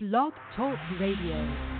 Blog Talk Radio.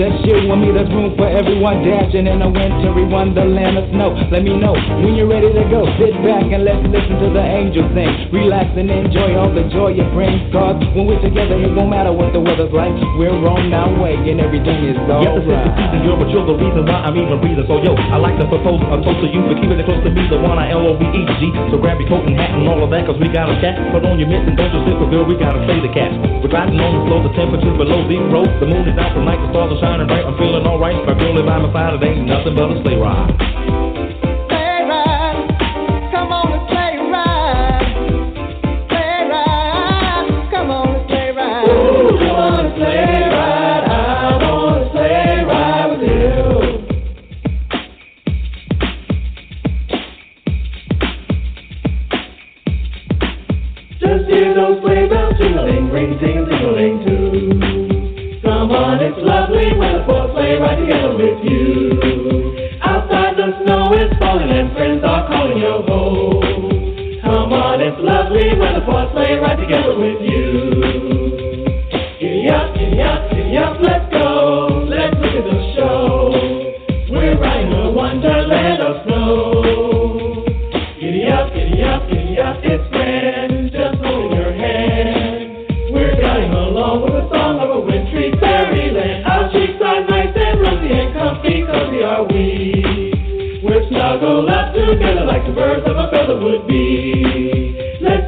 That shit with me, that's room everyone dashing in a wintry wonderland of snow. Let me know when you're ready to go. Sit back and let's listen to the angel sing. Relax and enjoy all the joy it brings. Cause when we're together, it won't matter what the weather's like. We're on our way and everything is alright. Yes, it's the season, you're, but you're the reason why I'm even breathing. So yo, I like to propose a toast to you for keeping it close to me, the one I L O V E G. So grab your coat and hat and all of that, cause we got a cat. Put on your mitts and don't just sit for girl, we gotta play the cat. We're riding on the floor, the temperature's below zero. The moon is out tonight, the stars are shining bright. I'm feeling alright. My girl is by my side, it ain't nothing but a sleigh ride.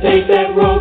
Play right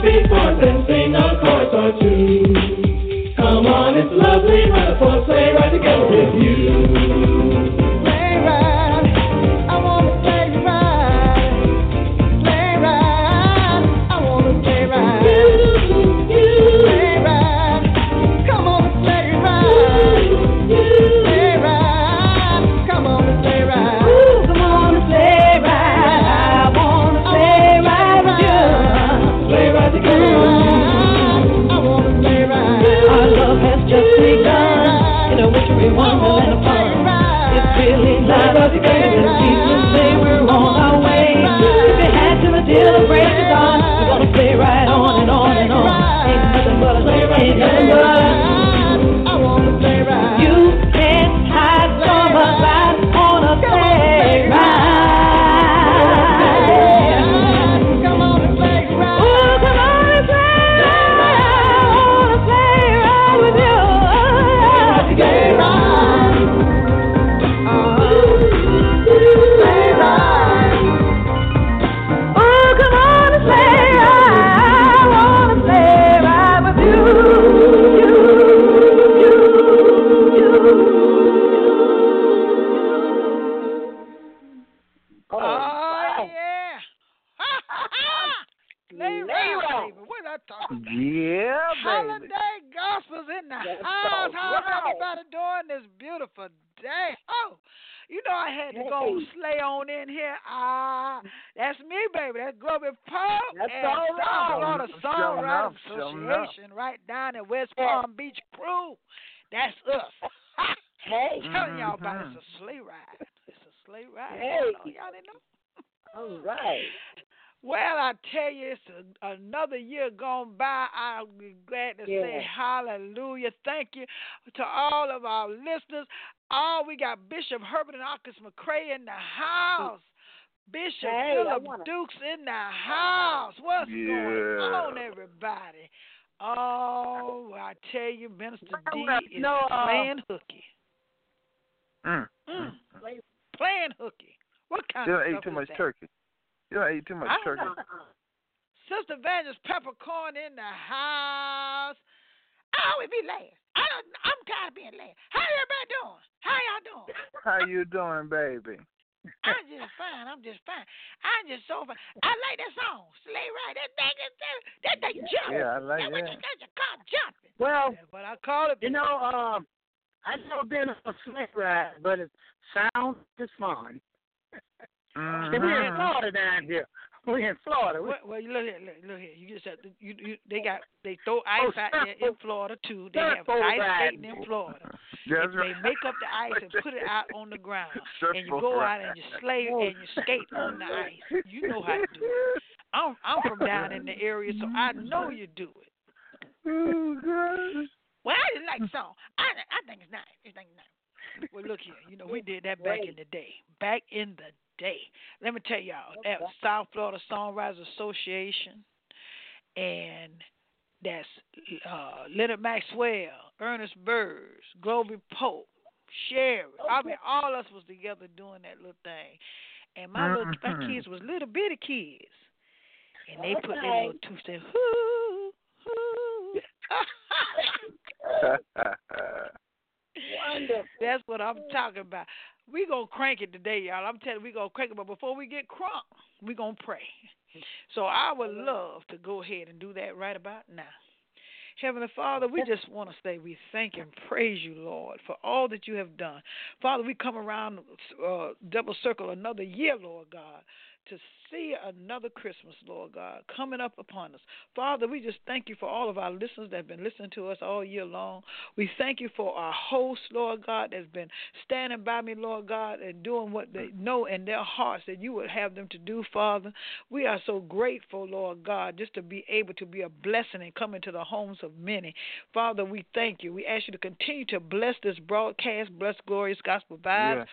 you know had to go Hey. slay on in here. Ah, that's me, baby. That's Globee Pope That's and all South right. Florida Showing Songwriters up, showing up. Association right down in West Palm Beach crew. That's us. Hey, Telling y'all about it's a sleigh ride. It's a sleigh ride. Hey. Y'all know- Y'all didn't know? all right. Well, I tell you, it's a, another year gone by. I'll be glad to say hallelujah. Thank you to all of our listeners. Oh, we got Bishop Herbert and Arkes McCray in the house. Bishop Hey, Phillip wanna- Dukes in the house. What's going Yeah. on, everybody? Oh, I tell you, Minister D is no, uh, playing hooky. Mm. Mm. mm. Playing hooky. What kind You of don't eat too is much that? turkey. You don't eat too much I turkey. know. Sister Evangelist Peppercorn in the house. I always be last. I don't, I'm tired of being last. How everybody doing? How y'all doing? How you doing, baby? I'm just fine. I'm just fine. I'm just so fine. I like that song, Sleigh Ride. That thing is that, that thing jumping. Yeah, I like that. What that. you got your car jumping. Well, That's what I call it. you know, um, I've never been on a sleigh ride, but it sounds just fun. See, we in. Florida down here. We in Florida. Well, well, you look here, look, look here. You just have to. You, you, they got. They throw ice out there in Florida too. They have ice skating in Florida. That's And they make up the ice and put it out on the ground. And you go out and you slay and you skate on the ice. You know how to do it. I'm I'm from down in the area, so I know you do it. Oh, Well, I just like the song. I I think it's nice. I think it's nice. Well, look here. You know, we did that back in the day. Back in the day. Let me tell y'all, that South Florida Songwriters Association, and that's uh, Leonard Maxwell, Ernest Burrs, Globee Pope, Sherry. I mean, all us was together doing that little thing. And my little my Mhm. kids was little bitty kids, and they put their little two cents. Hoo, hoo. wonderful. That's what I'm talking about. We gonna crank it today, y'all. I'm telling you, we gonna crank it. But before we get crunk, we gonna pray. So I would love to go ahead and do that right about now. Heavenly Father, we just want to say we thank and praise you, Lord, for all that you have done. Father, we come around uh, double circle another year, Lord God, to see another Christmas, Lord God, coming up upon us. Father, we just thank you for all of our listeners that have been listening to us all year long. We thank you for our hosts, Lord God, that's been standing by me, Lord God, and doing what they know in their hearts that you would have them to do, Father. We are so grateful, Lord God, just to be able to be a blessing and come into the homes of many. Father, we thank you. We ask you to continue to bless this broadcast, bless Glorious Gospel Vibes, Yeah.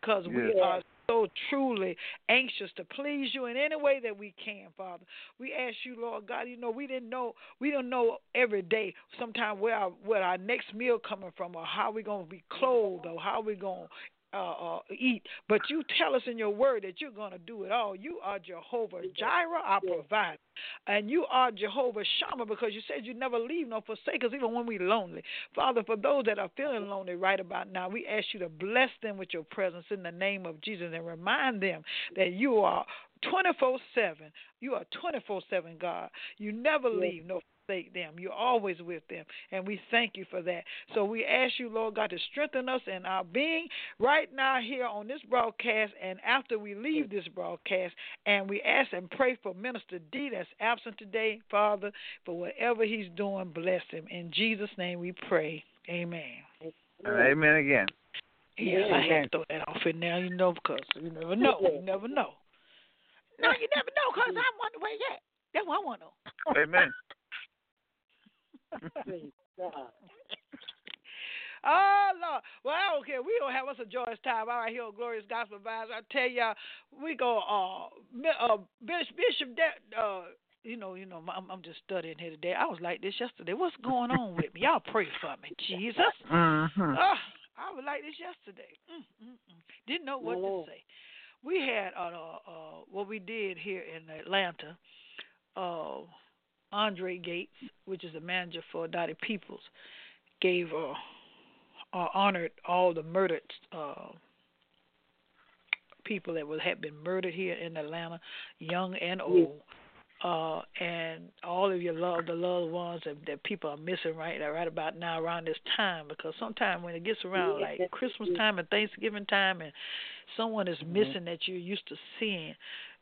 because we Yes. are so truly anxious to please you in any way that we can, Father. We ask you, Lord God, you know, we didn't know we don't know every day sometime where our where our next meal coming from or how we gonna be clothed or how we gonna uh, uh, eat, but you tell us in your word that you're going to do it all. You are Jehovah Jireh, our provider, and you are Jehovah Shammah because you said you never leave nor forsake us even when we're lonely. Father, for those that are feeling lonely right about now, we ask you to bless them with your presence in the name of Jesus and remind them that you are 24 7. You are 24 7, God. You never leave nor forsake them. You're always with them. And we thank you for that. So we ask you, Lord God, to strengthen us in our being right now here on this broadcast and after we leave this broadcast. And we ask and pray for Minister D that's absent today, Father, for whatever he's doing, bless him. In Jesus' name we pray. Amen. Amen again. Yeah, I had to throw that off in there, you know, because you never know. You never know. No, you never know, because I'm wondering where you at. That's what I want to know. Amen. Praise God. Oh Lord. Well, okay, we gonna have us a joyous time. All right, here on Glorious Gospel Vibes. I tell y'all, we go uh, uh Bishop Bishop De- uh you know, you know, I'm, I'm just studying here today. I was like this yesterday. What's going on with me? Y'all pray for me, Jesus. Mm-hmm. Oh, I was like this yesterday. Mm, mm, mm. Didn't know what Lord. to say. We had uh, uh, what we did here in Atlanta. Uh, Andre Gates, which is the manager for Dottie Peoples, gave uh, uh, honored all the murdered uh, people that was had been murdered here in Atlanta, young and old. uh, and all of your love, the loved ones that, that people are missing right right about now around this time, because sometimes when it gets around like Christmas time and Thanksgiving time, and someone is missing that you're used to seeing,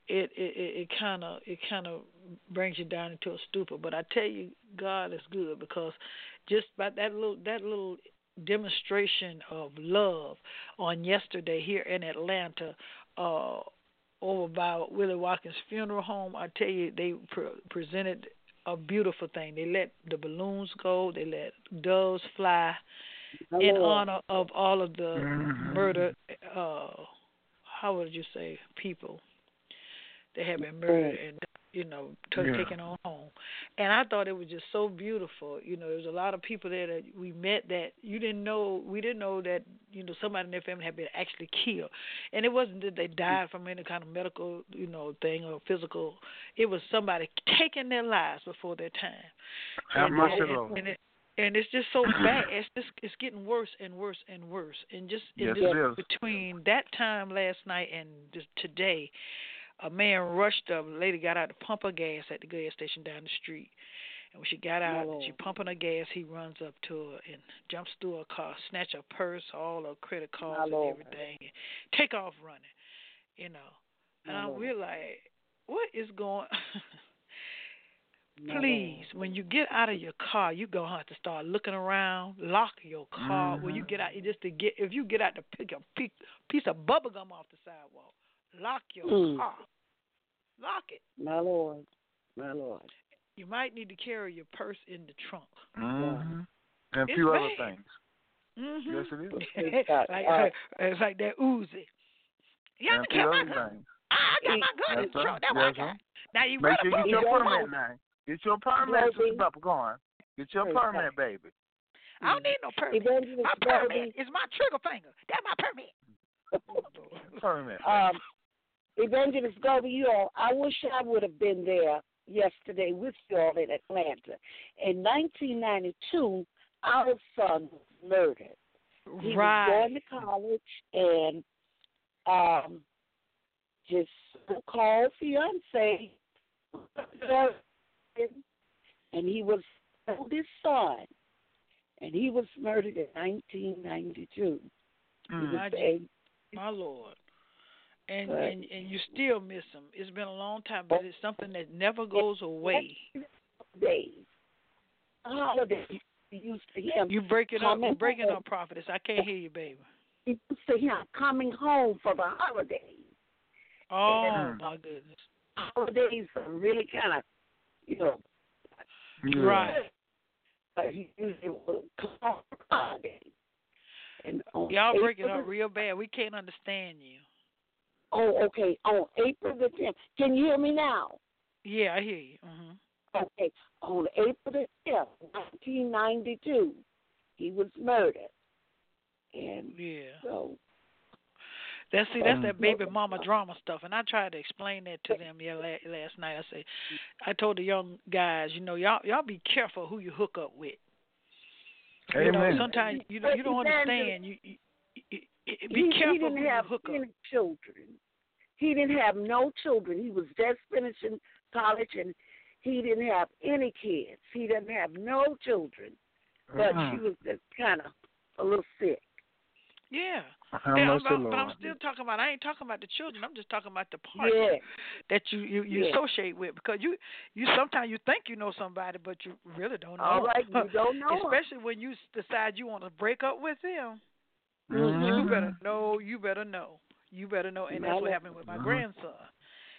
it it it kind of it kind of brings you down into a stupor. But I tell you, God is good because just by that little that little demonstration of love on yesterday here in Atlanta. Uh, over by Willie Watkins Funeral Home, I tell you, they pre- presented a beautiful thing. They let the balloons go, they let doves fly in honor of all of the Mhm. murdered, uh, how would you say, people that have been murdered and you know t- Yeah. taken on home. And I thought it was just so beautiful. You know, there's a lot of people there that we met that you didn't know. We didn't know that you know somebody in their family had been actually killed, and it wasn't that they died from any kind of medical you know thing or physical. It was somebody taking their lives before their time. Have And- mercy, and- and it, and it's just so bad. It's just it's getting worse and worse and worse. And just in Yes, this, it is. between that time last night and just today, a man rushed up. A lady got out to pump her gas at the gas station down the street. And when she got out, Lord. she pumping her gas. He runs up to her and jumps through her car, snatch her purse, all her credit cards, and Lord. everything, and take off running. You know, and My I Lord. realized what is going. Please, when you get out of your car, you gonna have to start looking around. Lock your car when you mm-hmm. get out. Just to get, if you get out to pick a piece of bubble gum off the sidewalk, lock your Mm. car. Lock it. My Lord. My Lord. You might need to carry your purse in the trunk. Mhm. And a It's few other things. Mm-hmm. Yes, it is. It's got- like, uh, it's like that Uzi. Yeah, And a I few got my other gun. things. I got my gun in the trunk. That's what I Yes, sir. got. Now you Make run sure you get your permit gum. now. Get your permit, Baby. Sister Peppercorn. Get your permit, baby. I don't need no permit. Evangelist My permit Bobby, is my trigger finger. That's my permit. Permit. um, Evangelist Bobby, you all, I wish I would have been there yesterday with you all in Atlanta. In 1992, our son was murdered. He right. was going to college, and um, his so-called fiance, and he was oldest son, and he was murdered in 1992. He was a- My Lord. And, But- and and you still miss them. It's been a long time, but it's something that never goes away. Oh, days, holidays. Used to him. You breaking up, you Coming breaking home. up, prophetess. I can't hear you, baby. He used to him coming home for the holidays. Oh Yeah. my goodness. Holidays are really kind of, you know, Yeah. Right. but he usually would come home for holidays. And on Y'all April breaking up real bad. We can't understand you. Oh, okay. On April the 10th. Can you hear me now? Yeah, I hear you. hmm Okay. On April the 10th, 1992, he was murdered. And Yeah. so, That's see, that's Um, that baby mama drama stuff, and I tried to explain that to them yeah last night. I said, I told the young guys, you know, y'all y'all be careful who you hook up with. You know, Amen. sometimes you don't you don't understand. You, you, you, you be he, careful he didn't have hook up. any children. He didn't have no children. He was just finishing college, and he didn't have any kids. He didn't have no children, but Mhm. she was just kind of a little sick. Yeah. Have Yeah, mercy, I'm- but I'm still talking about. I ain't talking about the children. I'm just talking about the part Yeah, that you you, you Yeah. associate with because you you sometimes you think you know somebody, but you really don't know. all 'em. right. You don't know. him. Especially when you decide you want to break up with them. You Mhm. better know. You better know. You better know. And that's what happened with my Mhm. grandson.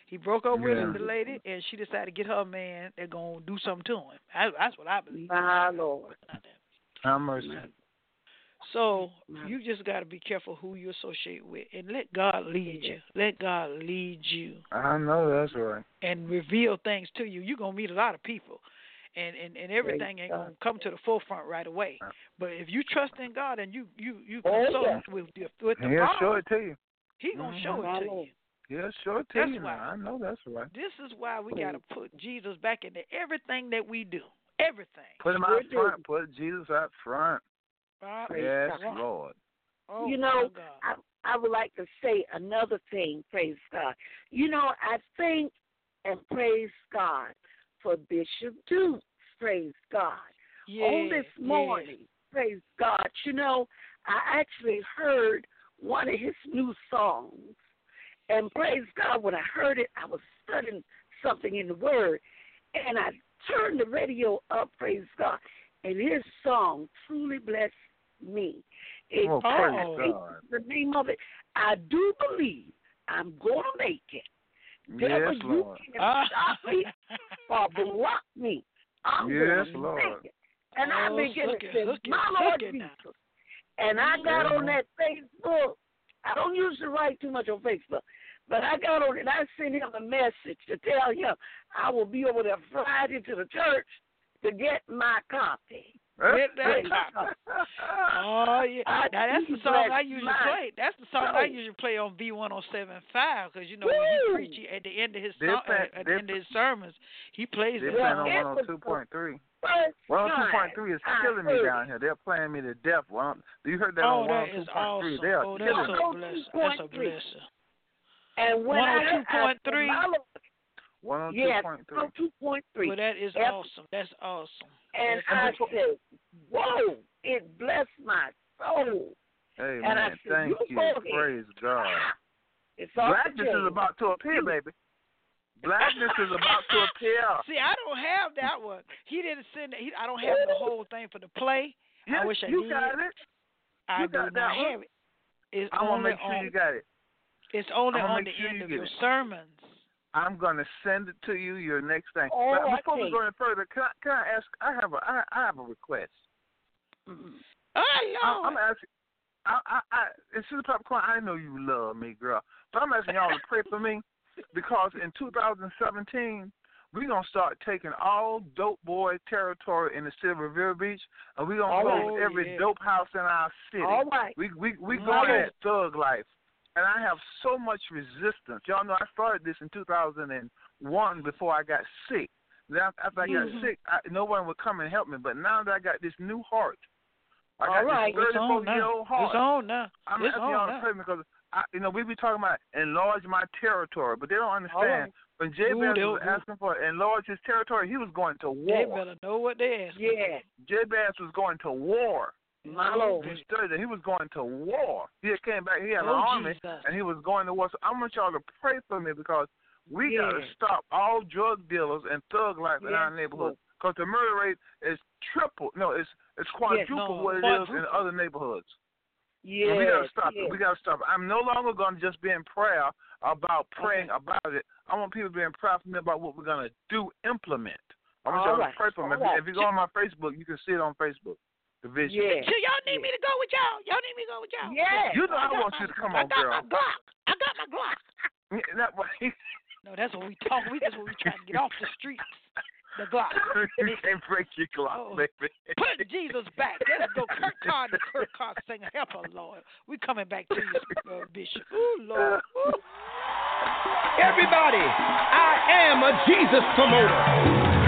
He broke up with Yeah. the lady, and she decided to get her man. They're gonna do something to him. I, that's what I believe. My Lord. Have mercy. So My- you just got to be careful who you associate with, and let God lead you. Let God lead you, I know that's right. and reveal things to you. You're gonna meet a lot of people, and and and everything ain't gonna come to the forefront right away. But if you trust in God and you you you Oh, consult yeah. with the, with the He'll show it to you. He gonna Mhm. show it to you. He'll show it That's you. why. Now. I know that's right. This is why we got to put Jesus back into everything that we do. Everything. Put him Sure out do. front. Put Jesus out front. Right? Yes, God. Lord. Oh, You know, my I I would like to say another thing. Praise God. You know, I think and praise God for Bishop Dukes. Praise God. Yeah, On this yeah. morning, praise God. You know, I actually heard one of his new songs. And praise God, when I heard it, I was studying something in the Word. And I turned the radio up, praise God. And his song truly blessed me. It, Oh, I praise think God. The name of it, I do believe I'm going to make it. Devil, Yes, you Lord. can Ah. stop me or block me. I'm Yes, Lord. make it. And I Oh, began hook to it, say, it, my hook Lord it now. Jesus. And I got Yeah. on that Facebook. I don't usually write too much on Facebook, but I got on it. and I sent him a message to tell him I will be over there Friday to the church to get my copy. Get that Praise copy. God. Oh yeah, I now that's the song I usually my play. That's the song I usually play on V one hundred seven five because you know when Woo! he preach at the end of his They're song, playing- at the end of his sermons, he plays They're that on It was 102.3. First 102.3 is killing me down here. They're playing me to death. Well, you heard that Oh, on that is 102.3. awesome. They are Oh, that's killing me. a blessing. That's a blessing. And when I heard, I said, 102.3. my Lord, yes, 102.3. 102.3. Well, that is Yep. awesome. That's awesome. And That's I awesome. said, whoa, it blessed my soul. Hey, And I man, said, thank you you. Praise God. It's all Blackness is about to appear, baby. Blackness is about to appear. See, I don't have that one. He didn't send it. He, I don't have the whole thing for the play. Yes, wish I you did. got it. I You do got not that have it. It's I'm gonna make sure on. you got it. It's only on make the sure end of get your it. sermons. I'm gonna send it to you. Your next thing. Oh, but before we go any further, can I, can I ask? I have a I, I have a request. Mhm. Oh I, Lord. I'm asking. I, I, I, and Sister Popcorn, I know you love me, girl, but I'm asking y'all to pray for me because in 2017 we're gonna start taking all dope boy territory in the city of Riviera Beach, and we're gonna close right. every Yeah. dope house in our city. All right. We we we going Okay. at thug life, and I have so much resistance. Y'all know I started this in 2001 before I got sick. Then after I got Mhm. sick, I, no one would come and help me. But now that I got this new heart, I All got right. this It's on 34 year old heart. It's on now. I'm it's asking on y'all to now. pray because I, you know we be talking about enlarge my territory, but they don't understand. right. When Jabez was asking for enlarge his territory, he was going to They war. better know what they ask. Yeah. Jabez was going to war. My Lord. He studied that he was going to war. He came back. He had an Oh, army, Jesus. and he was going to war. So I want y'all to pray for me because we got to stop all drug dealers and thug life in our neighborhood. Because the murder rate is triple. No, it's it's quadruple no, what it is in other neighborhoods. Yeah, we got to stop it. We got to stop it. I'm no longer going to just be in prayer about praying about it. I want people to be in prayer for me about what we're going to do, implement. I want All y'all right. to pray for me. All right. If you go on my Facebook, you can see it on Facebook. The vision. Yeah. So y'all need me to go with y'all. Y'all need me to go with y'all. Yeah. You know I got want my- you to come I on, got my Glock. I got my Glock. That way. No, that's what we talk. We that's what we trying to get off the streets. The Glock. you can't break your clock, Oh. baby. Put Jesus back. Let's go. Kirk Kurt Carter, Kurt Carter singing "Help Her, Lord." We coming back to you, uh, Bishop. Ooh, Lord. Ooh. Everybody, I am a Jesus promoter.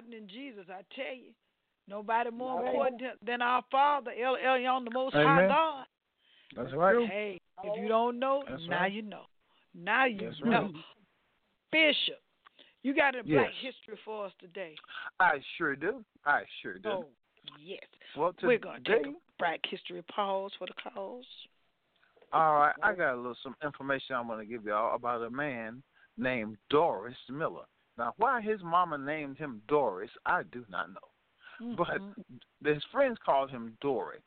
Important than Jesus, I tell you. Nobody more Right. important than our Father, El Elyon, the Most High God. That's right. Hey, if you don't know, That's now right. you know. Now you That's know. right. Bishop, you got a black Yes. history for us today. I sure do. I sure do. Oh, yes. well, today, We're going to take a black history pause for the cause. All right, I got a little some information I'm going to give y'all about a man named Doris Miller. Now, why his mama named him Doris, I do not know. But Mhm. his friends called him Dory.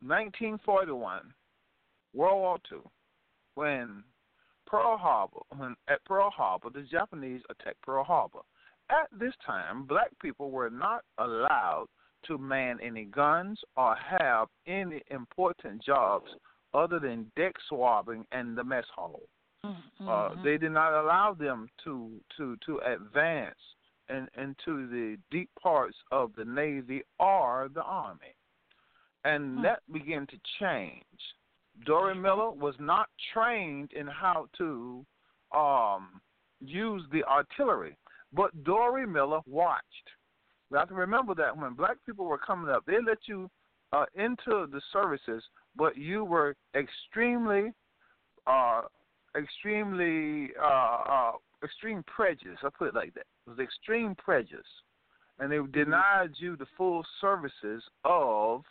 1941, World War II, when Pearl Harbor, when at Pearl Harbor, the Japanese attacked Pearl Harbor. At this time, black people were not allowed to man any guns or have any important jobs other than deck swabbing and the mess hall. Mhm. Uh, they did not allow them to to to advance in, into the deep parts of the Navy or the Army, and Hmm. that began to change. Dory Miller was not trained in how to um, use the artillery, but Dory Miller watched. We have to remember that when black people were coming up, they let you uh, into the services, but you were extremely uh, extremely uh, uh, extreme prejudice. I put it like that. It was extreme prejudice, and they denied you the full services of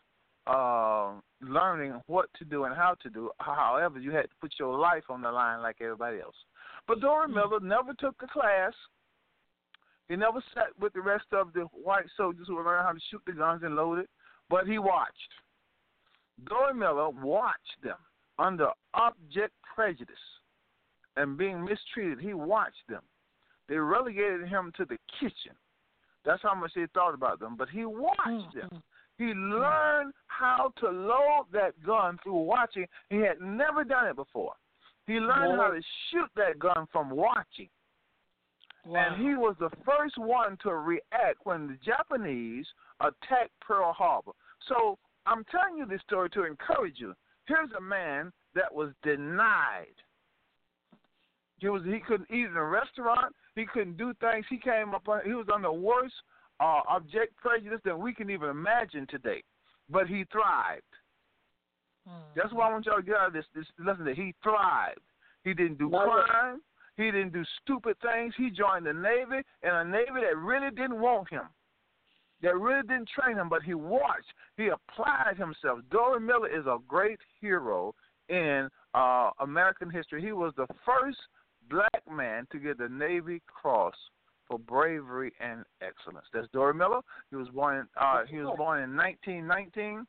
uh, learning what to do and how to do. However, you had to put your life on the line like everybody else. But Dory Miller never took the class. He never sat with the rest of the white soldiers who were learning how to shoot the guns and load it, but he watched. Dory Miller watched them under object prejudice and being mistreated. He watched them. They relegated him to the kitchen. That's how much they thought about them. But he watched them. Mm-hmm. He mm-hmm. learned how to load that gun through watching. He had never done it before. He learned how to shoot that gun from watching. Wow. And he was the first one to react when the Japanese attacked Pearl Harbor. So I'm telling you this story to encourage you. Here's a man that was denied. He was he couldn't eat in a restaurant. He couldn't do things. He came up. on- He was under worse uh, object prejudice than we can even imagine today. But he thrived. That's why I want y'all to get out of this this lesson that he thrived. He didn't do Mother- crime. He didn't do stupid things. He joined the Navy, and a Navy that really didn't want him, that really didn't train him, but he watched. He applied himself. Dory Miller is a great hero in uh, American history. He was the first black man to get the Navy Cross for bravery and excellence. That's Dory Miller. He was born. In, uh, he was born in 1919.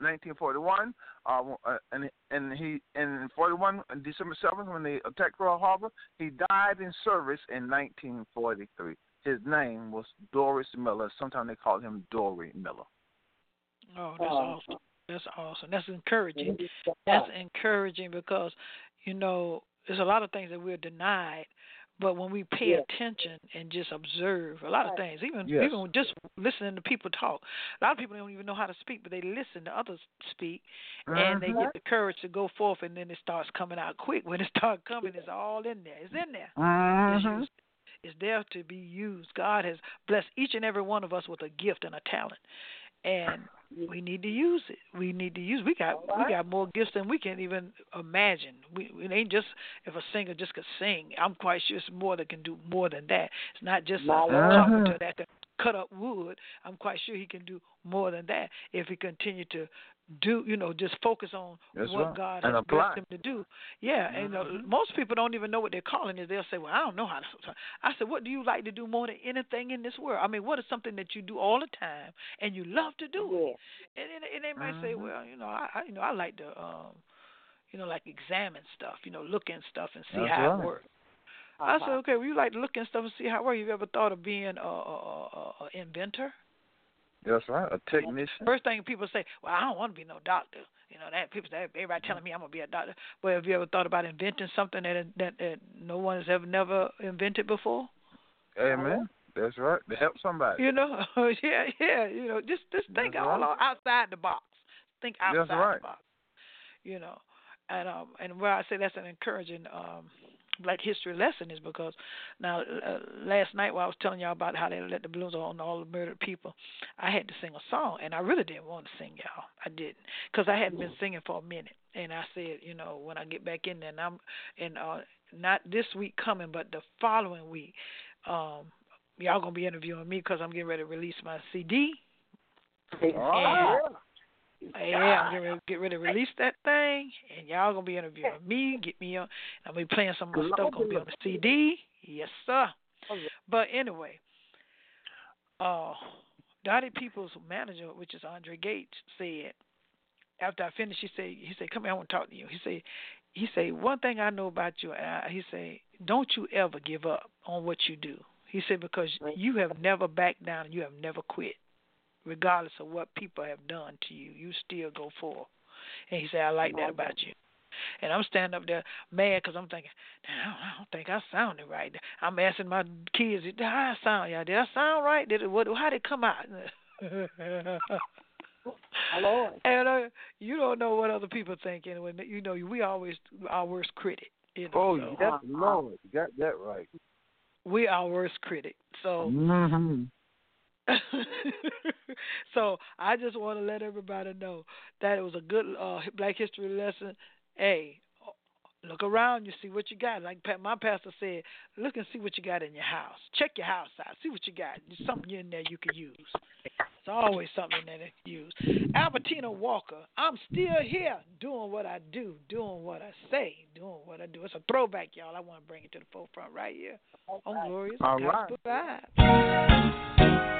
1941, uh, uh, and and he in 41 on December 7th when they attacked Pearl Harbor, he died in service in 1943. His name was Doris Miller. Sometimes they called him Dory Miller. Oh, that's awesome. That's awesome. That's encouraging. That's encouraging because, you know, there's a lot of things that we're denied, but when we pay Yes. attention and just observe a lot of things, even Yes. even just listening to people talk, a lot of people don't even know how to speak, but they listen to others speak, and they get the courage to go forth, and then it starts coming out quick. When it starts coming, it's all in there. It's in there. It's Mhm. used. It's there to be used. God has blessed each and every one of us with a gift and a talent, and we need to use it. We need to use. We got we got more gifts than we can even imagine. We it ain't just if a singer just could sing. I'm quite sure it's more that can do more than that. It's not just a carpenter that can cut up wood. I'm quite sure he can do more than that if he continue to do you know just focus on That's what right. God And has apply. blessed him to do. Yeah, and uh, most people don't even know what their calling is. They'll say, "Well, I don't know how to." I said, "What do you like to do more than anything in this world? I mean, what is something that you do all the time and you love to do it?" And, and, and they might say, Mhm. "Well, you know, I, I you know I like to um, you know, like examine stuff, you know, look in stuff and see That's how right. it works." I said, "Okay, well, you like to look in stuff and see how it works. You ever thought of being a, a, a, a inventor?" That's right. A technician. First thing people say, "Well, I don't want to be no doctor." You know that people say everybody telling me I'm gonna be a doctor. But have you ever thought about inventing something that that, that no one has ever never invented before? Amen. That's right. To help somebody. You know, yeah, yeah. You know, just just think That's all right. outside the box. Think outside That's right. the box. you know. And um and where I say that's an encouraging um Black History lesson is because now uh, last night while I was telling y'all about how they let the balloons on all the murdered people, I had to sing a song and I really didn't want to sing y'all. I didn't because I hadn't been singing for a minute and I said, you know, when I get back in there and I'm and uh not this week coming but the following week, um y'all gonna be interviewing me because I'm getting ready to release my CD. Oh, Yeah, I'm getting ready, get ready to release that thing, and y'all gonna be interviewing me, get me on. I'm gonna be playing some of my stuff gonna be on the CD. Yes, sir. But anyway, uh, Dottie People's manager, which is Andre Gates, said after I finished, he said, he said, come here, I want to talk to you. He said, he said, one thing I know about you, uh, he said, don't you ever give up on what you do. He said because you have never backed down and you have never quit regardless of what people have done to you, you still go forward. And he said, I like that about you. And I'm standing up there mad because I'm thinking, I don't think I sounded right. I'm asking my kids, how I sound, y'all? Did I sound right? Did it? What? How did it come out? Lord. And uh, you don't know what other people think anyway. You know, we always our worst critic. You know, Oh, so yes, Lord, you got that right. we our worst critic. So Mm-hmm. so I just want to let everybody know that it was a good uh, Black History lesson. Hey, look around, you see what you got. Like my pastor said, look and see what you got in your house. Check your house out. See what you got. There's something in there you can use. It's always something in there that you use. Albertina Walker, I'm still here doing what I do, doing what I say, doing what I do. It's a throwback, y'all. I want to bring it to the forefront right here on Glorious All Gospel Vibes.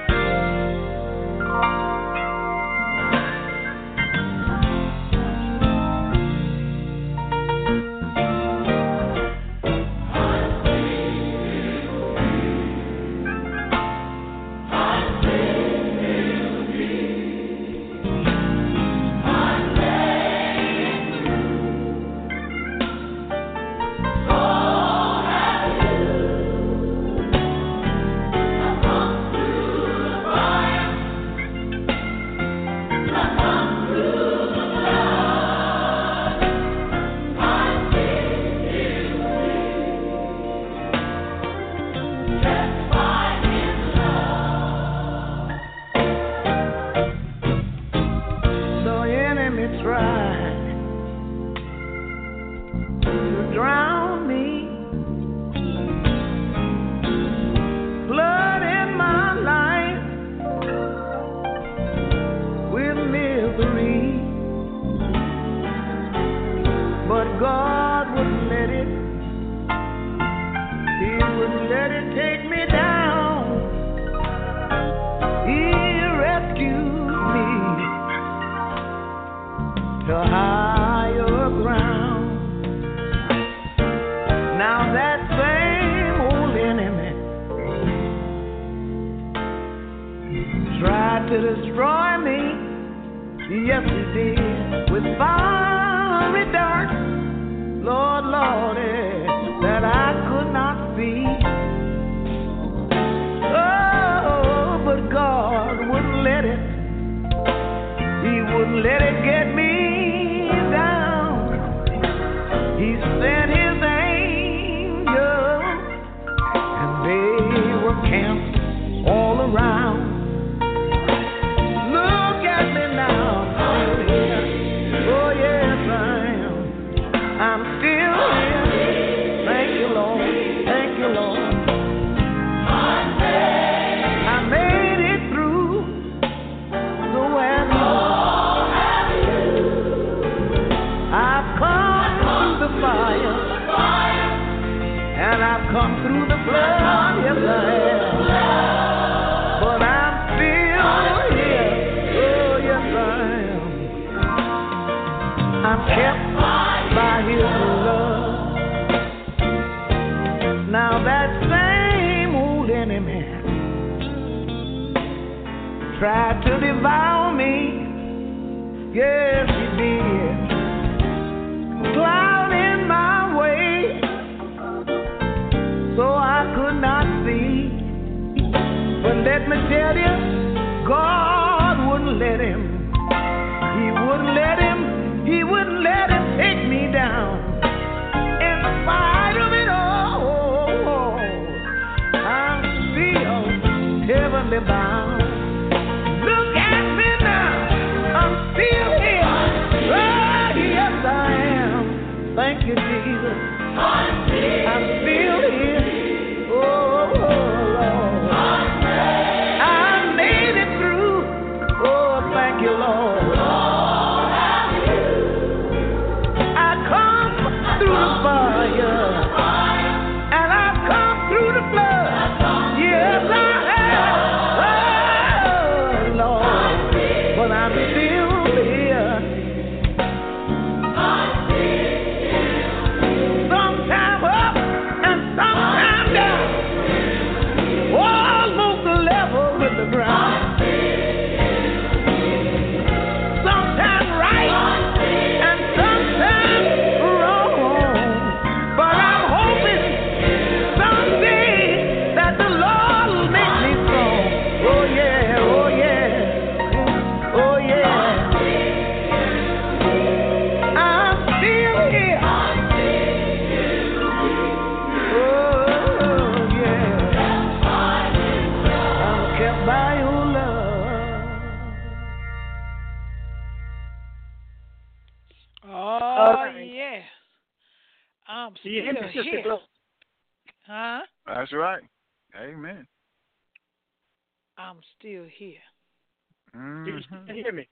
You Mhm. hear me?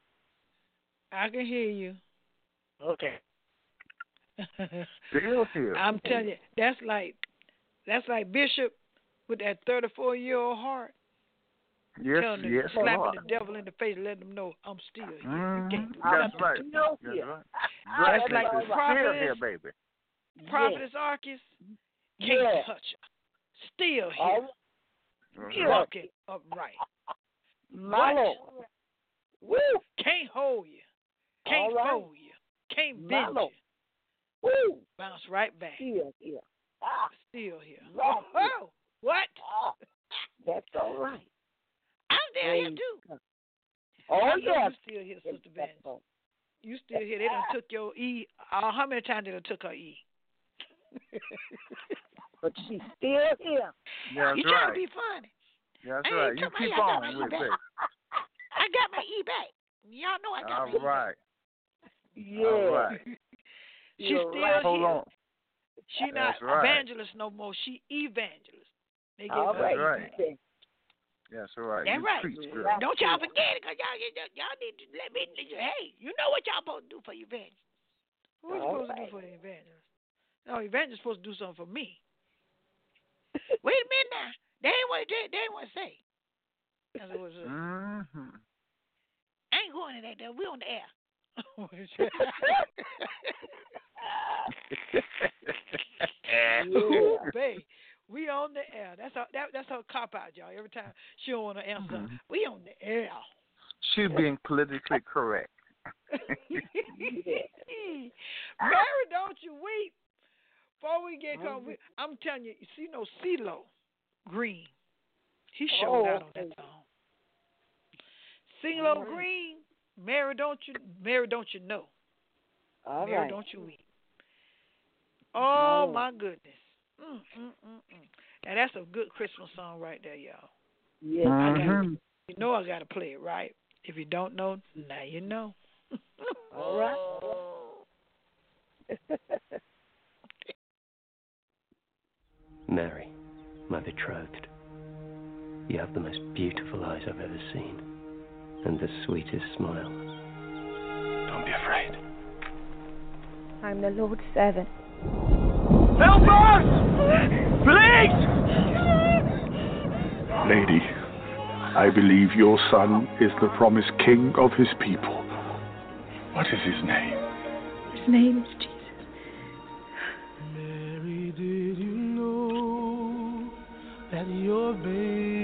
I can hear you. Okay. Still here. I'm telling you, that's like that's like Bishop with that 34 year old heart, Yes, telling the, yes, slapping Lord. the devil in the face, letting him know I'm still here. You Mhm. can't do That's nothing. right. Still That's here. right. That's Greatness like is still here, baby. Prophetess Arkes can't Yeah. touch her. Still here, All That's Yeah. right. walking upright. my What? Lord. Woo! Can't hold you. Can't All right. fold you. Can't My bend Lord. you. Woo! Bounce right back. Still here. Ah, Still here. Right. Oh, what? ah. That's all right. I'm still here too. God. I Oh, know yes. You still here, Sister That's Vance. all. You still here. They done took your E. Uh, how many times they done took her E? But she's still here. That's you trying to be funny. That's I right. ain't You took my- keep I got on my E with it. I got my back. Y'all know I got my back. right. Yeah. All right. She's You're still right. Hold here. on. She not right. evangelist no more. She evangelist. They gave All right. Right. Okay. That's right. That's you right. preach, girl. Right. Don't y'all forget it, cause y'all, y'all, y'all need to let me. Hey, you know what y'all supposed to do for your evangelist? What you All supposed to do for the evangelist? No, evangelist supposed to do something for me. Wait a minute now. They ain't what they, they ain't what to say. That's what it was. Mm-hmm. I ain't going to that. though. We on the air. Ooh, babe, we on the air. That's her. That, that's her cop out, y'all. Every time she don't want to answer, Mhm. we on the air. She's being politically correct. Mary, don't you weep. Before we get caught, we, I'm telling you, you see no CeeLo Green. He showed Oh, out on that song. CeeLo Green, Mary, don't you, Mary, don't you know? All Mary, right. don't you weep. Oh No. my goodness. Mm, mm, mm, mm. Now that's a good Christmas song right there, y'all. Yes. Mhm. You know I gotta play it, right? If you don't know, now you know. All right. Mary, my betrothed, you have the most beautiful eyes I've ever seen, and the sweetest smile. Don't be afraid. I'm the Lord's servant. Help us! Please! Lady, I believe your son is the promised king of his people. What is his name? His name is Jesus. Mary, did you know that your baby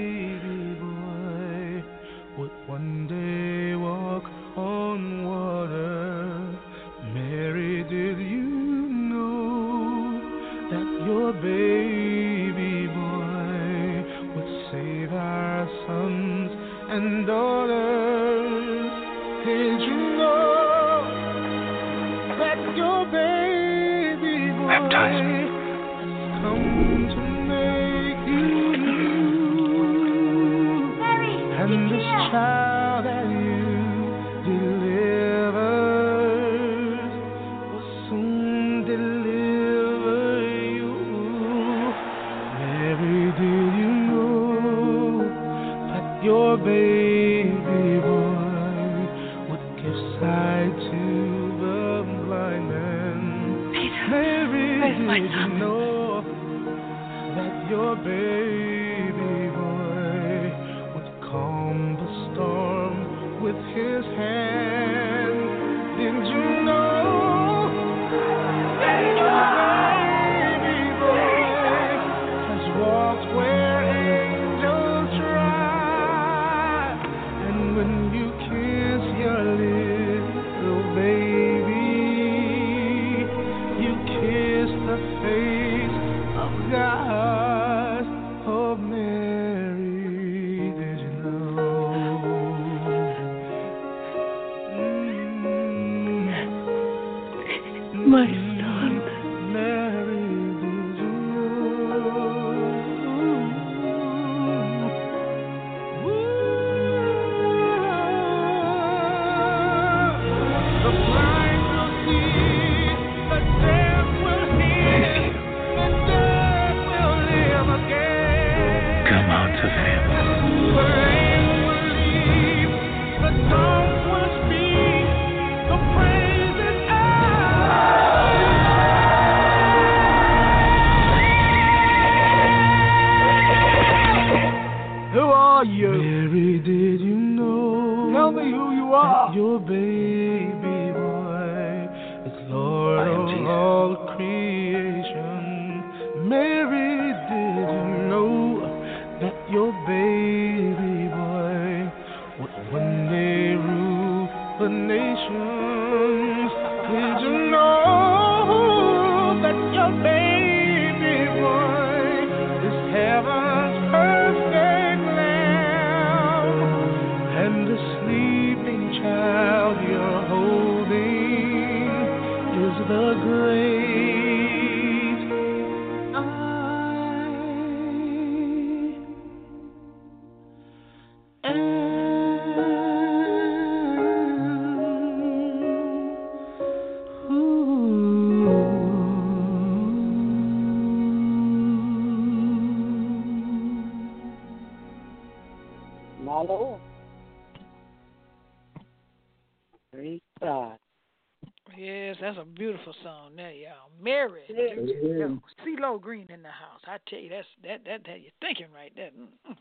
in. I tell you, that's that that that you're thinking right there. Mm-mm.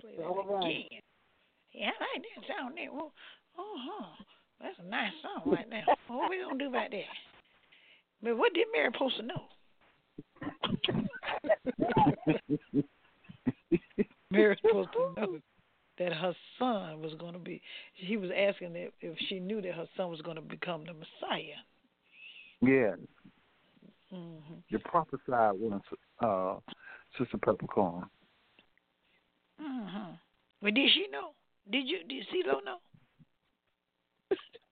Play that all right. again. Yeah, I like that sound there. Well, oh, huh. That's a nice song right there. what we gonna do about that? But what did Mary supposed to know? Mary's supposed to know that her son was going to be. He was asking if, if she knew that her son was going to become the Messiah. Yeah, hmm you prophesied once, uh, Sister Peppercorn. hmm But did she know? Did you? Did CeeLo know?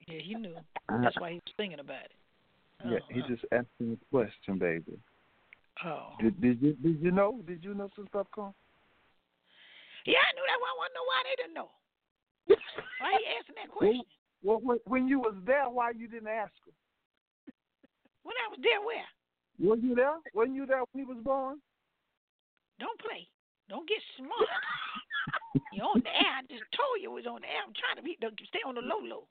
Yeah, he knew. That's why he was thinking about it. Yeah, he Uh-huh. just asking a question, baby. Oh. Did, did you did you know? Did you know Sister Peppercorn? Yeah, I knew that. Why I want to know why they didn't know. Why he asking that question? Well, when, when you was there, why you didn't ask her? When I was there, where? Were you there? Wasn't you there when he was born? Don't play. Don't get smart. You're on the air. I just told you it was on the air. I'm trying to be stay on the low low.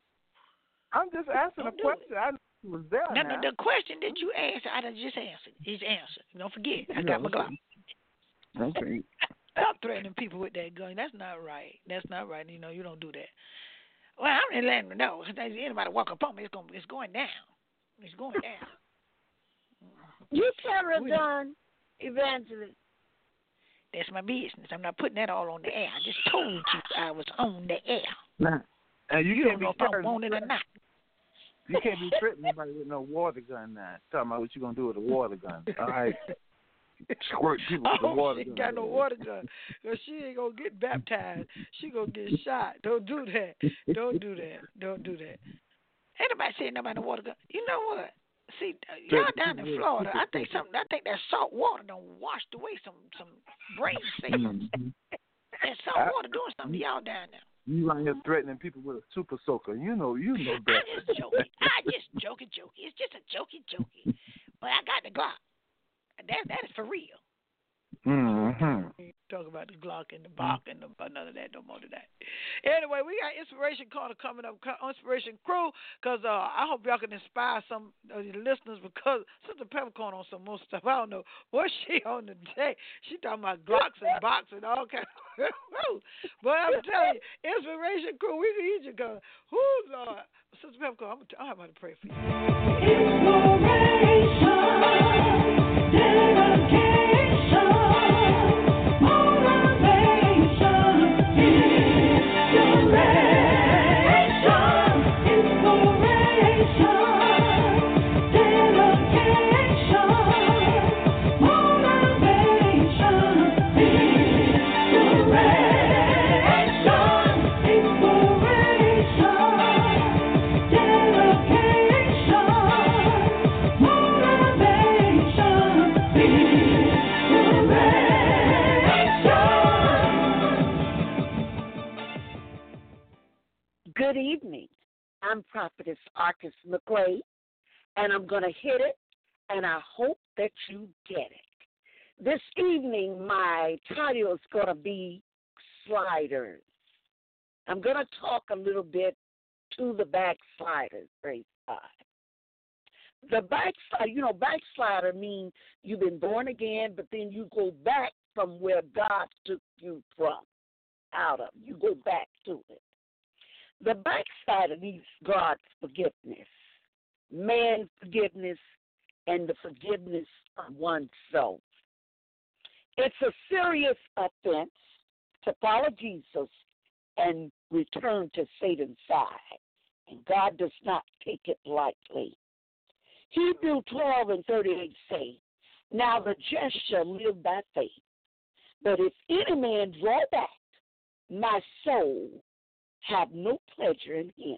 I'm just asking Don't a question. I was there. No, no, now. the question that you asked, I just answered. Is answered. Don't forget, I got my Glock. Okay. Stop threatening people with that gun. That's not right. That's not right. You know, you don't do that. Well, I'm just letting them know. If anybody walk up on me, it's going, it's going down. It's going down. You tell her, We- Don, evangelist. That's my business. I'm not putting that all on the air. I just told you I was on the air. Now, and you, You can't don't know be if I threatening- want it or not. You can't be threatening anybody with no water gun now. Talking about what you gonna do with a water gun. All right. Squirt people with the Oh, water she gun. got no water gun. Cause she ain't gonna get baptized. She gonna get shot. Don't do that. Don't do that. Don't do that. Ain't nobody saying nobody no water gun. You know what? See, uh, y'all down in Florida, I think something. I think that salt water done washed away some some brain cells. Mhm. There's some water doing something to y'all down there. You out here threatening people with a super soaker. You know, you know I better. just joking. I just joking, joking. It's just a jokey, jokey. But I got the Glock. That that is for real. Mm-hmm. Talk about the Glock and the Bach and the, none of that, no more than that. Anyway, we got Inspiration Corner coming up, Co- Inspiration Crew, because uh, I hope y'all can inspire some of the listeners because Sister Peppercorn on some more stuff. I don't know what she on today. She talking about Glocks and Box and all kinds of But I'm telling you, Inspiration Crew, we need you, because, who's Lord? Sister Peppercorn, I'm, I'm about to pray for you. Good evening. I'm Prophetess Arkes McCray, and I'm going to hit it, and I hope that you get it. This evening, my title is going to be Sliders. I'm going to talk a little bit to the backsliders, praise God. The backslider, you know, backslider means you've been born again, but then you go back from where God took you from, out of. You go back to it. The backside needs God's forgiveness, man's forgiveness, and the forgiveness of oneself. It's a serious offense to follow Jesus and return to Satan's side, and God does not take it lightly. Hebrew 12 and 38 say, Now the just shall live by faith. But if any man draw back, my soul have no pleasure in him.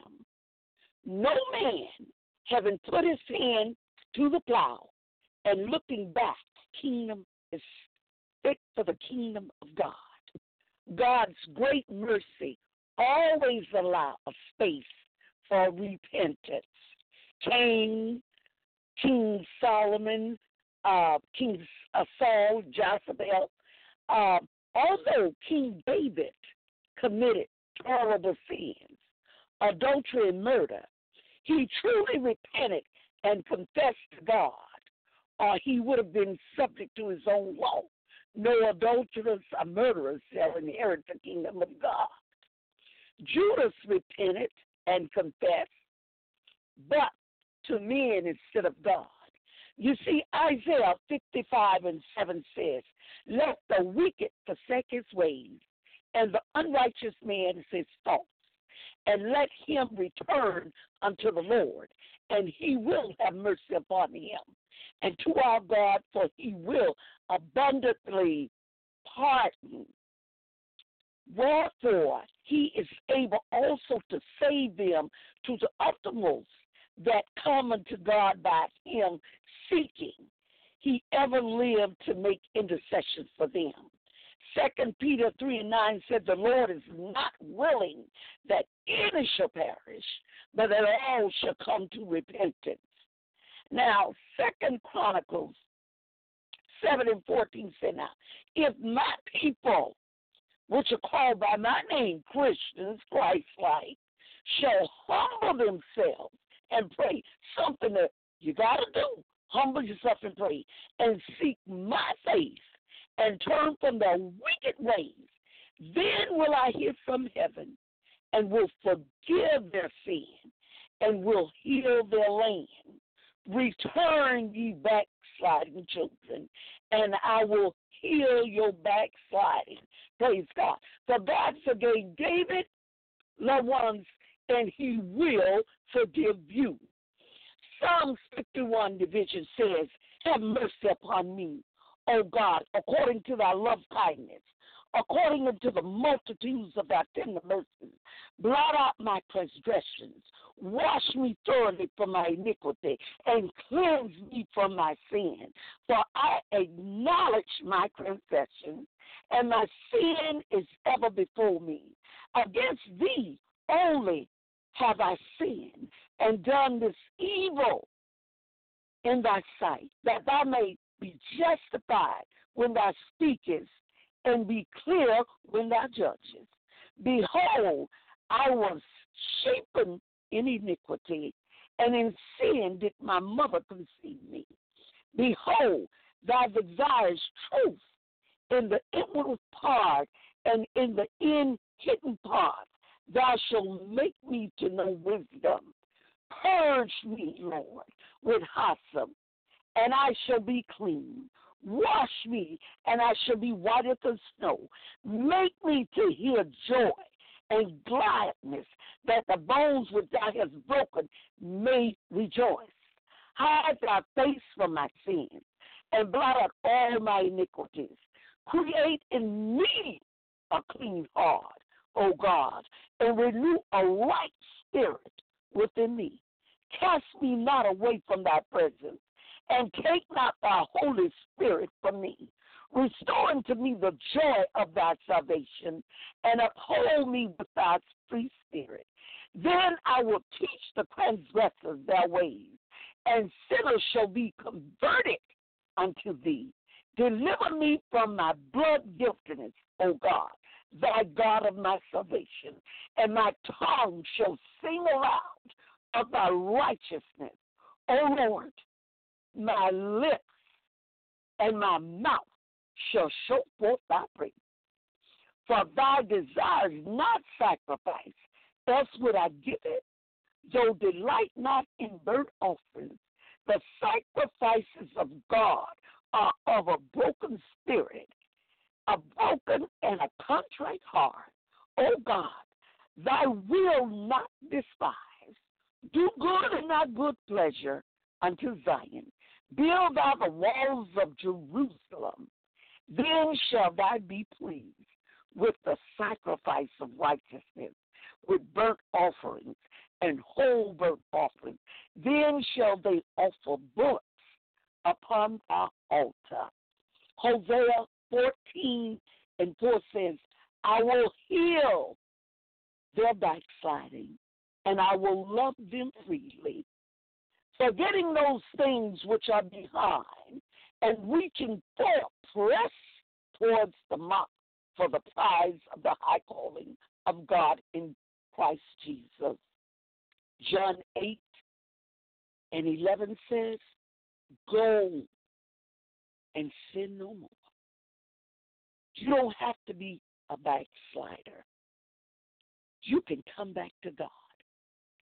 No man, having put his hand to the plow and looking back, kingdom is fit for the kingdom of God. God's great mercy always allow a space for repentance. King, King Solomon, uh, King uh, Saul, Jezebel, uh, although King David committed horrible sins, adultery and murder, he truly repented and confessed to God, or he would have been subject to his own law. No adulterers or murderers shall inherit the kingdom of God. Judas repented and confessed, but to men instead of God. You see, Isaiah 55 and 7 says, Let the wicked forsake his ways, and the unrighteous man his thoughts, and let him return unto the Lord, and he will have mercy upon him, and to our God, for he will abundantly pardon. Wherefore, he is able also to save them to the uttermost that come unto God by him seeking. He ever lived to make intercession for them. Second Peter three and nine said the Lord is not willing that any shall perish, but that all shall come to repentance. Now, Second Chronicles seven and fourteen said, Now, if my people, which are called by my name, Christians, Christ like, shall humble themselves and pray, something that you gotta do. Humble yourself and pray, and seek my face and turn from their wicked ways, then will I hear from heaven and will forgive their sin and will heal their land. Return, ye backsliding children, and I will heal your backsliding. Praise God. For God forgave David, loved ones, and he will forgive you. Psalms 51 division says, Have mercy upon me, O God, according to thy love kindness, according unto the multitudes of thy tender mercies. Blot out my transgressions. Wash me thoroughly from my iniquity and cleanse me from my sin. For I acknowledge my transgression, and my sin is ever before me. Against thee only have I sinned and done this evil in thy sight, that thou may be justified when thou speakest and be clear when thou judgest. Behold, I was shapen in iniquity, and in sin did my mother conceive me. Behold, thou desirest truth in the inward part and in the in hidden part. Thou shalt make me to know wisdom. Purge me, Lord, with hyssop, and I shall be clean. Wash me, and I shall be whiter than snow. Make me to hear joy and gladness, that the bones which thou hast broken may rejoice. Hide thy face from my sins, and blot out all my iniquities. Create in me a clean heart, O God, and renew a right spirit within me. Cast me not away from thy presence, and take not thy Holy Spirit from me. Restore unto me the joy of thy salvation, and uphold me with thy free spirit. Then I will teach the transgressors their ways, and sinners shall be converted unto thee. Deliver me from my blood guiltiness, O God, thy God of my salvation, and my tongue shall sing aloud of thy righteousness. O Lord, my lips and my mouth shall show forth thy praise. For thy desires not sacrifice, else would I give it. Though delight not in burnt offerings, the sacrifices of God are of a broken spirit, a broken and a contrite heart. O God, thy will not despise. Do good and not good pleasure unto Zion. Build thou the walls of Jerusalem. Then shall thou be pleased with the sacrifice of righteousness, with burnt offerings and whole burnt offerings. Then shall they offer bullocks upon thy altar. Hosea 14 and 4 says, I will heal their backsliding, and I will love them freely. Forgetting those things which are behind and reaching forth, press towards the mark for the prize of the high calling of God in Christ Jesus. John 8 and 11 says, Go and sin no more. You don't have to be a backslider. You can come back to God.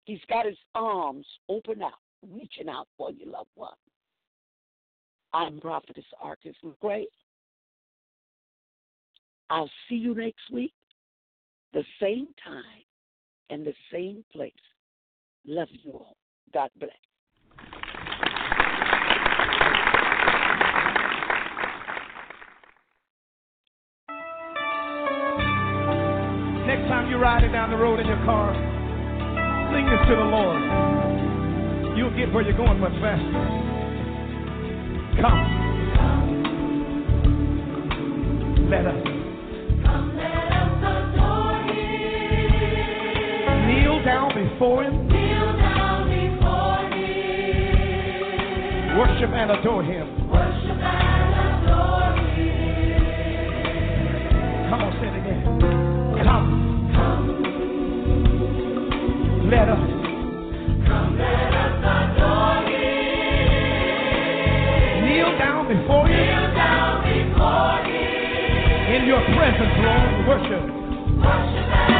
He's got his arms open out, reaching out for your loved one. I'm Prophetess Arkes McCray. I'll see you next week, the same time and the same place. Love you all. God bless. Next time you're riding down the road in your car, sing this to the Lord. You'll get where you're going much faster. Come. Let us. Come, let us adore him. Kneel down before Him. Kneel down before him. Worship and adore Him. Worship and adore him. Come on, say it again. Come. Come. Let us. Kneel down before Him. In your presence, Lord, worship. Help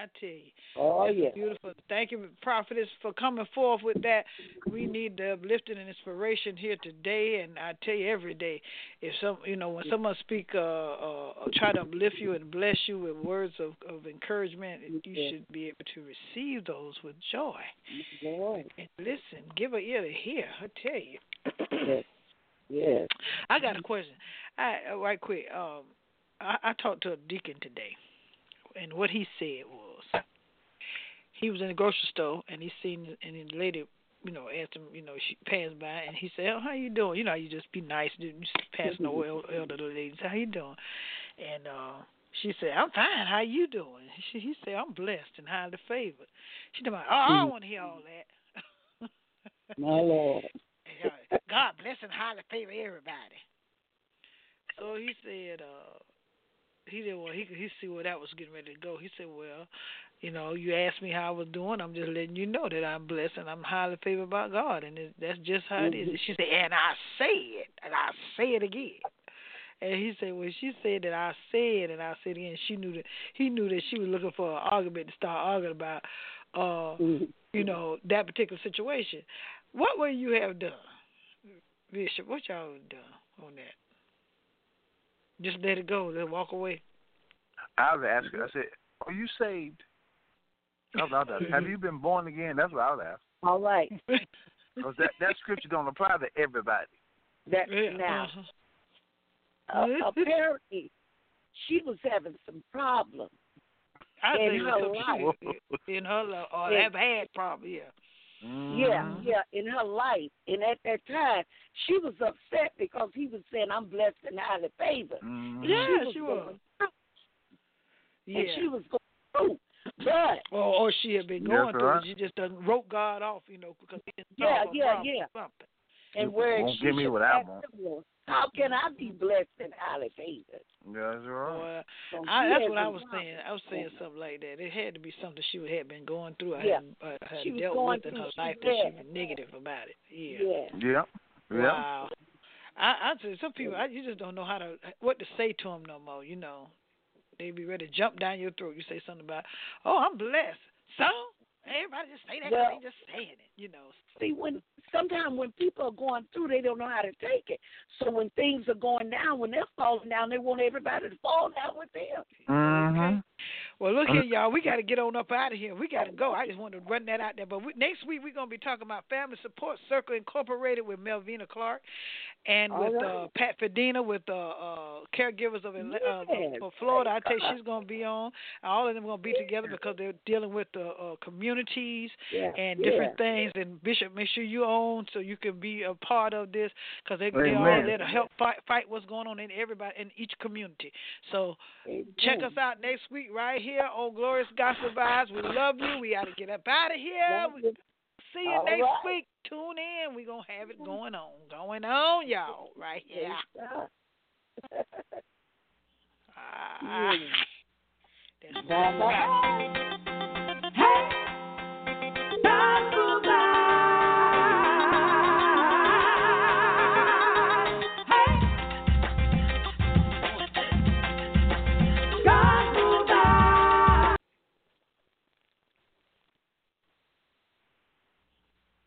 I tell you. Oh, That's yeah. Beautiful. Thank you, prophetess, for coming forth with that. We need the uplifting and inspiration here today, and I tell you every day, if some, you know, when someone speak, uh, uh, try to uplift you and bless you with words of, of encouragement, you Yeah. should be able to receive those with joy. Lord. And listen, give an ear to hear. I tell you. Yes. Yes. I got a question. I uh, right quick. Um, I, I talked to a deacon today, and what he said was he was in the grocery store and he seen and the lady, you know, asked him, you know, she passed by and he said, "Oh, how you doing?" You know, you just be nice, you just pass no el- elderly ladies. How you doing? And uh she said, "I'm fine. How you doing?" She, he said, "I'm blessed and highly favored." She said, "Oh, I don't want to hear all that." My Lord. God bless and highly favor everybody. So he said, uh, he didn't he he see where that was getting ready to go. He said, Well, you know, you asked me how I was doing, I'm just letting you know that I'm blessed and I'm highly favored by God and it, that's just how it is. Mhm. She said, And I say it and I say it again. And he said, Well she said that I said and I said again, she knew that he knew that she was looking for an argument to start arguing about uh you know, that particular situation. What would you have done? Bishop, what y'all have done on that? Just let it go, let it walk away. I would ask her. I said, "Are you saved?" That's what I would. Have you been born again? That's what I would ask. All right. Because that that scripture don't apply to everybody. That Yeah, now uh-huh. uh, apparently she was having some problems I in think her it's life. something in her life, or Yeah. have had probably, yeah. Yeah, mm-hmm. yeah, in her life. And at that time, she was upset because he was saying, I'm blessed and highly favored. Mm-hmm. And Yeah, she she was. was. going Yeah. And she was going through. But or, or she had been That's going through right. She just done wrote God off, you know, because he didn't Yeah, solve yeah, yeah. something. and where won't she give me should what I ask want. him was, How can I be blessed and highly favored? That's right. Boy, I, that's what I was saying. I was saying something like that. It had to be something she had been going through. I Yeah. hadn't uh, had She dealt going with in her life that she was negative about it. Yeah. Yeah. Yep. Yep. Wow. I, I say some people, I, you just don't know how to what to say to them no more. You know, they be ready to jump down your throat. You say something about, oh, I'm blessed. So everybody just say that 'cause Well- they just saying it. You know. See, when sometimes when people are going through, they don't know how to take it. So when things are going down, when they're falling down, they want everybody to fall down with them. Mm-hmm. Well, look here, y'all. We got to get on up out of here. We got to go. I just wanted to run that out there. But we, next week we're gonna be talking about Family Support Circle Incorporated with Melvina Clark, and with right. uh, Pat Fedina with uh, uh, caregivers of uh, Yes. for Florida. I tell you, she's gonna be on. All of them gonna be together because they're dealing with the uh, communities Yeah. and yeah. different things. And Bishop, make sure you own so you can be a part of this because they they're all there to help fight fight what's going on in everybody in each community. So check us out next week right here on Glorious Gospel Vibes. We love you. We got to get up out of here. We, see you All next right. week. Tune in. We're going to have it going on. Going on, y'all. Right here. Ah, that's.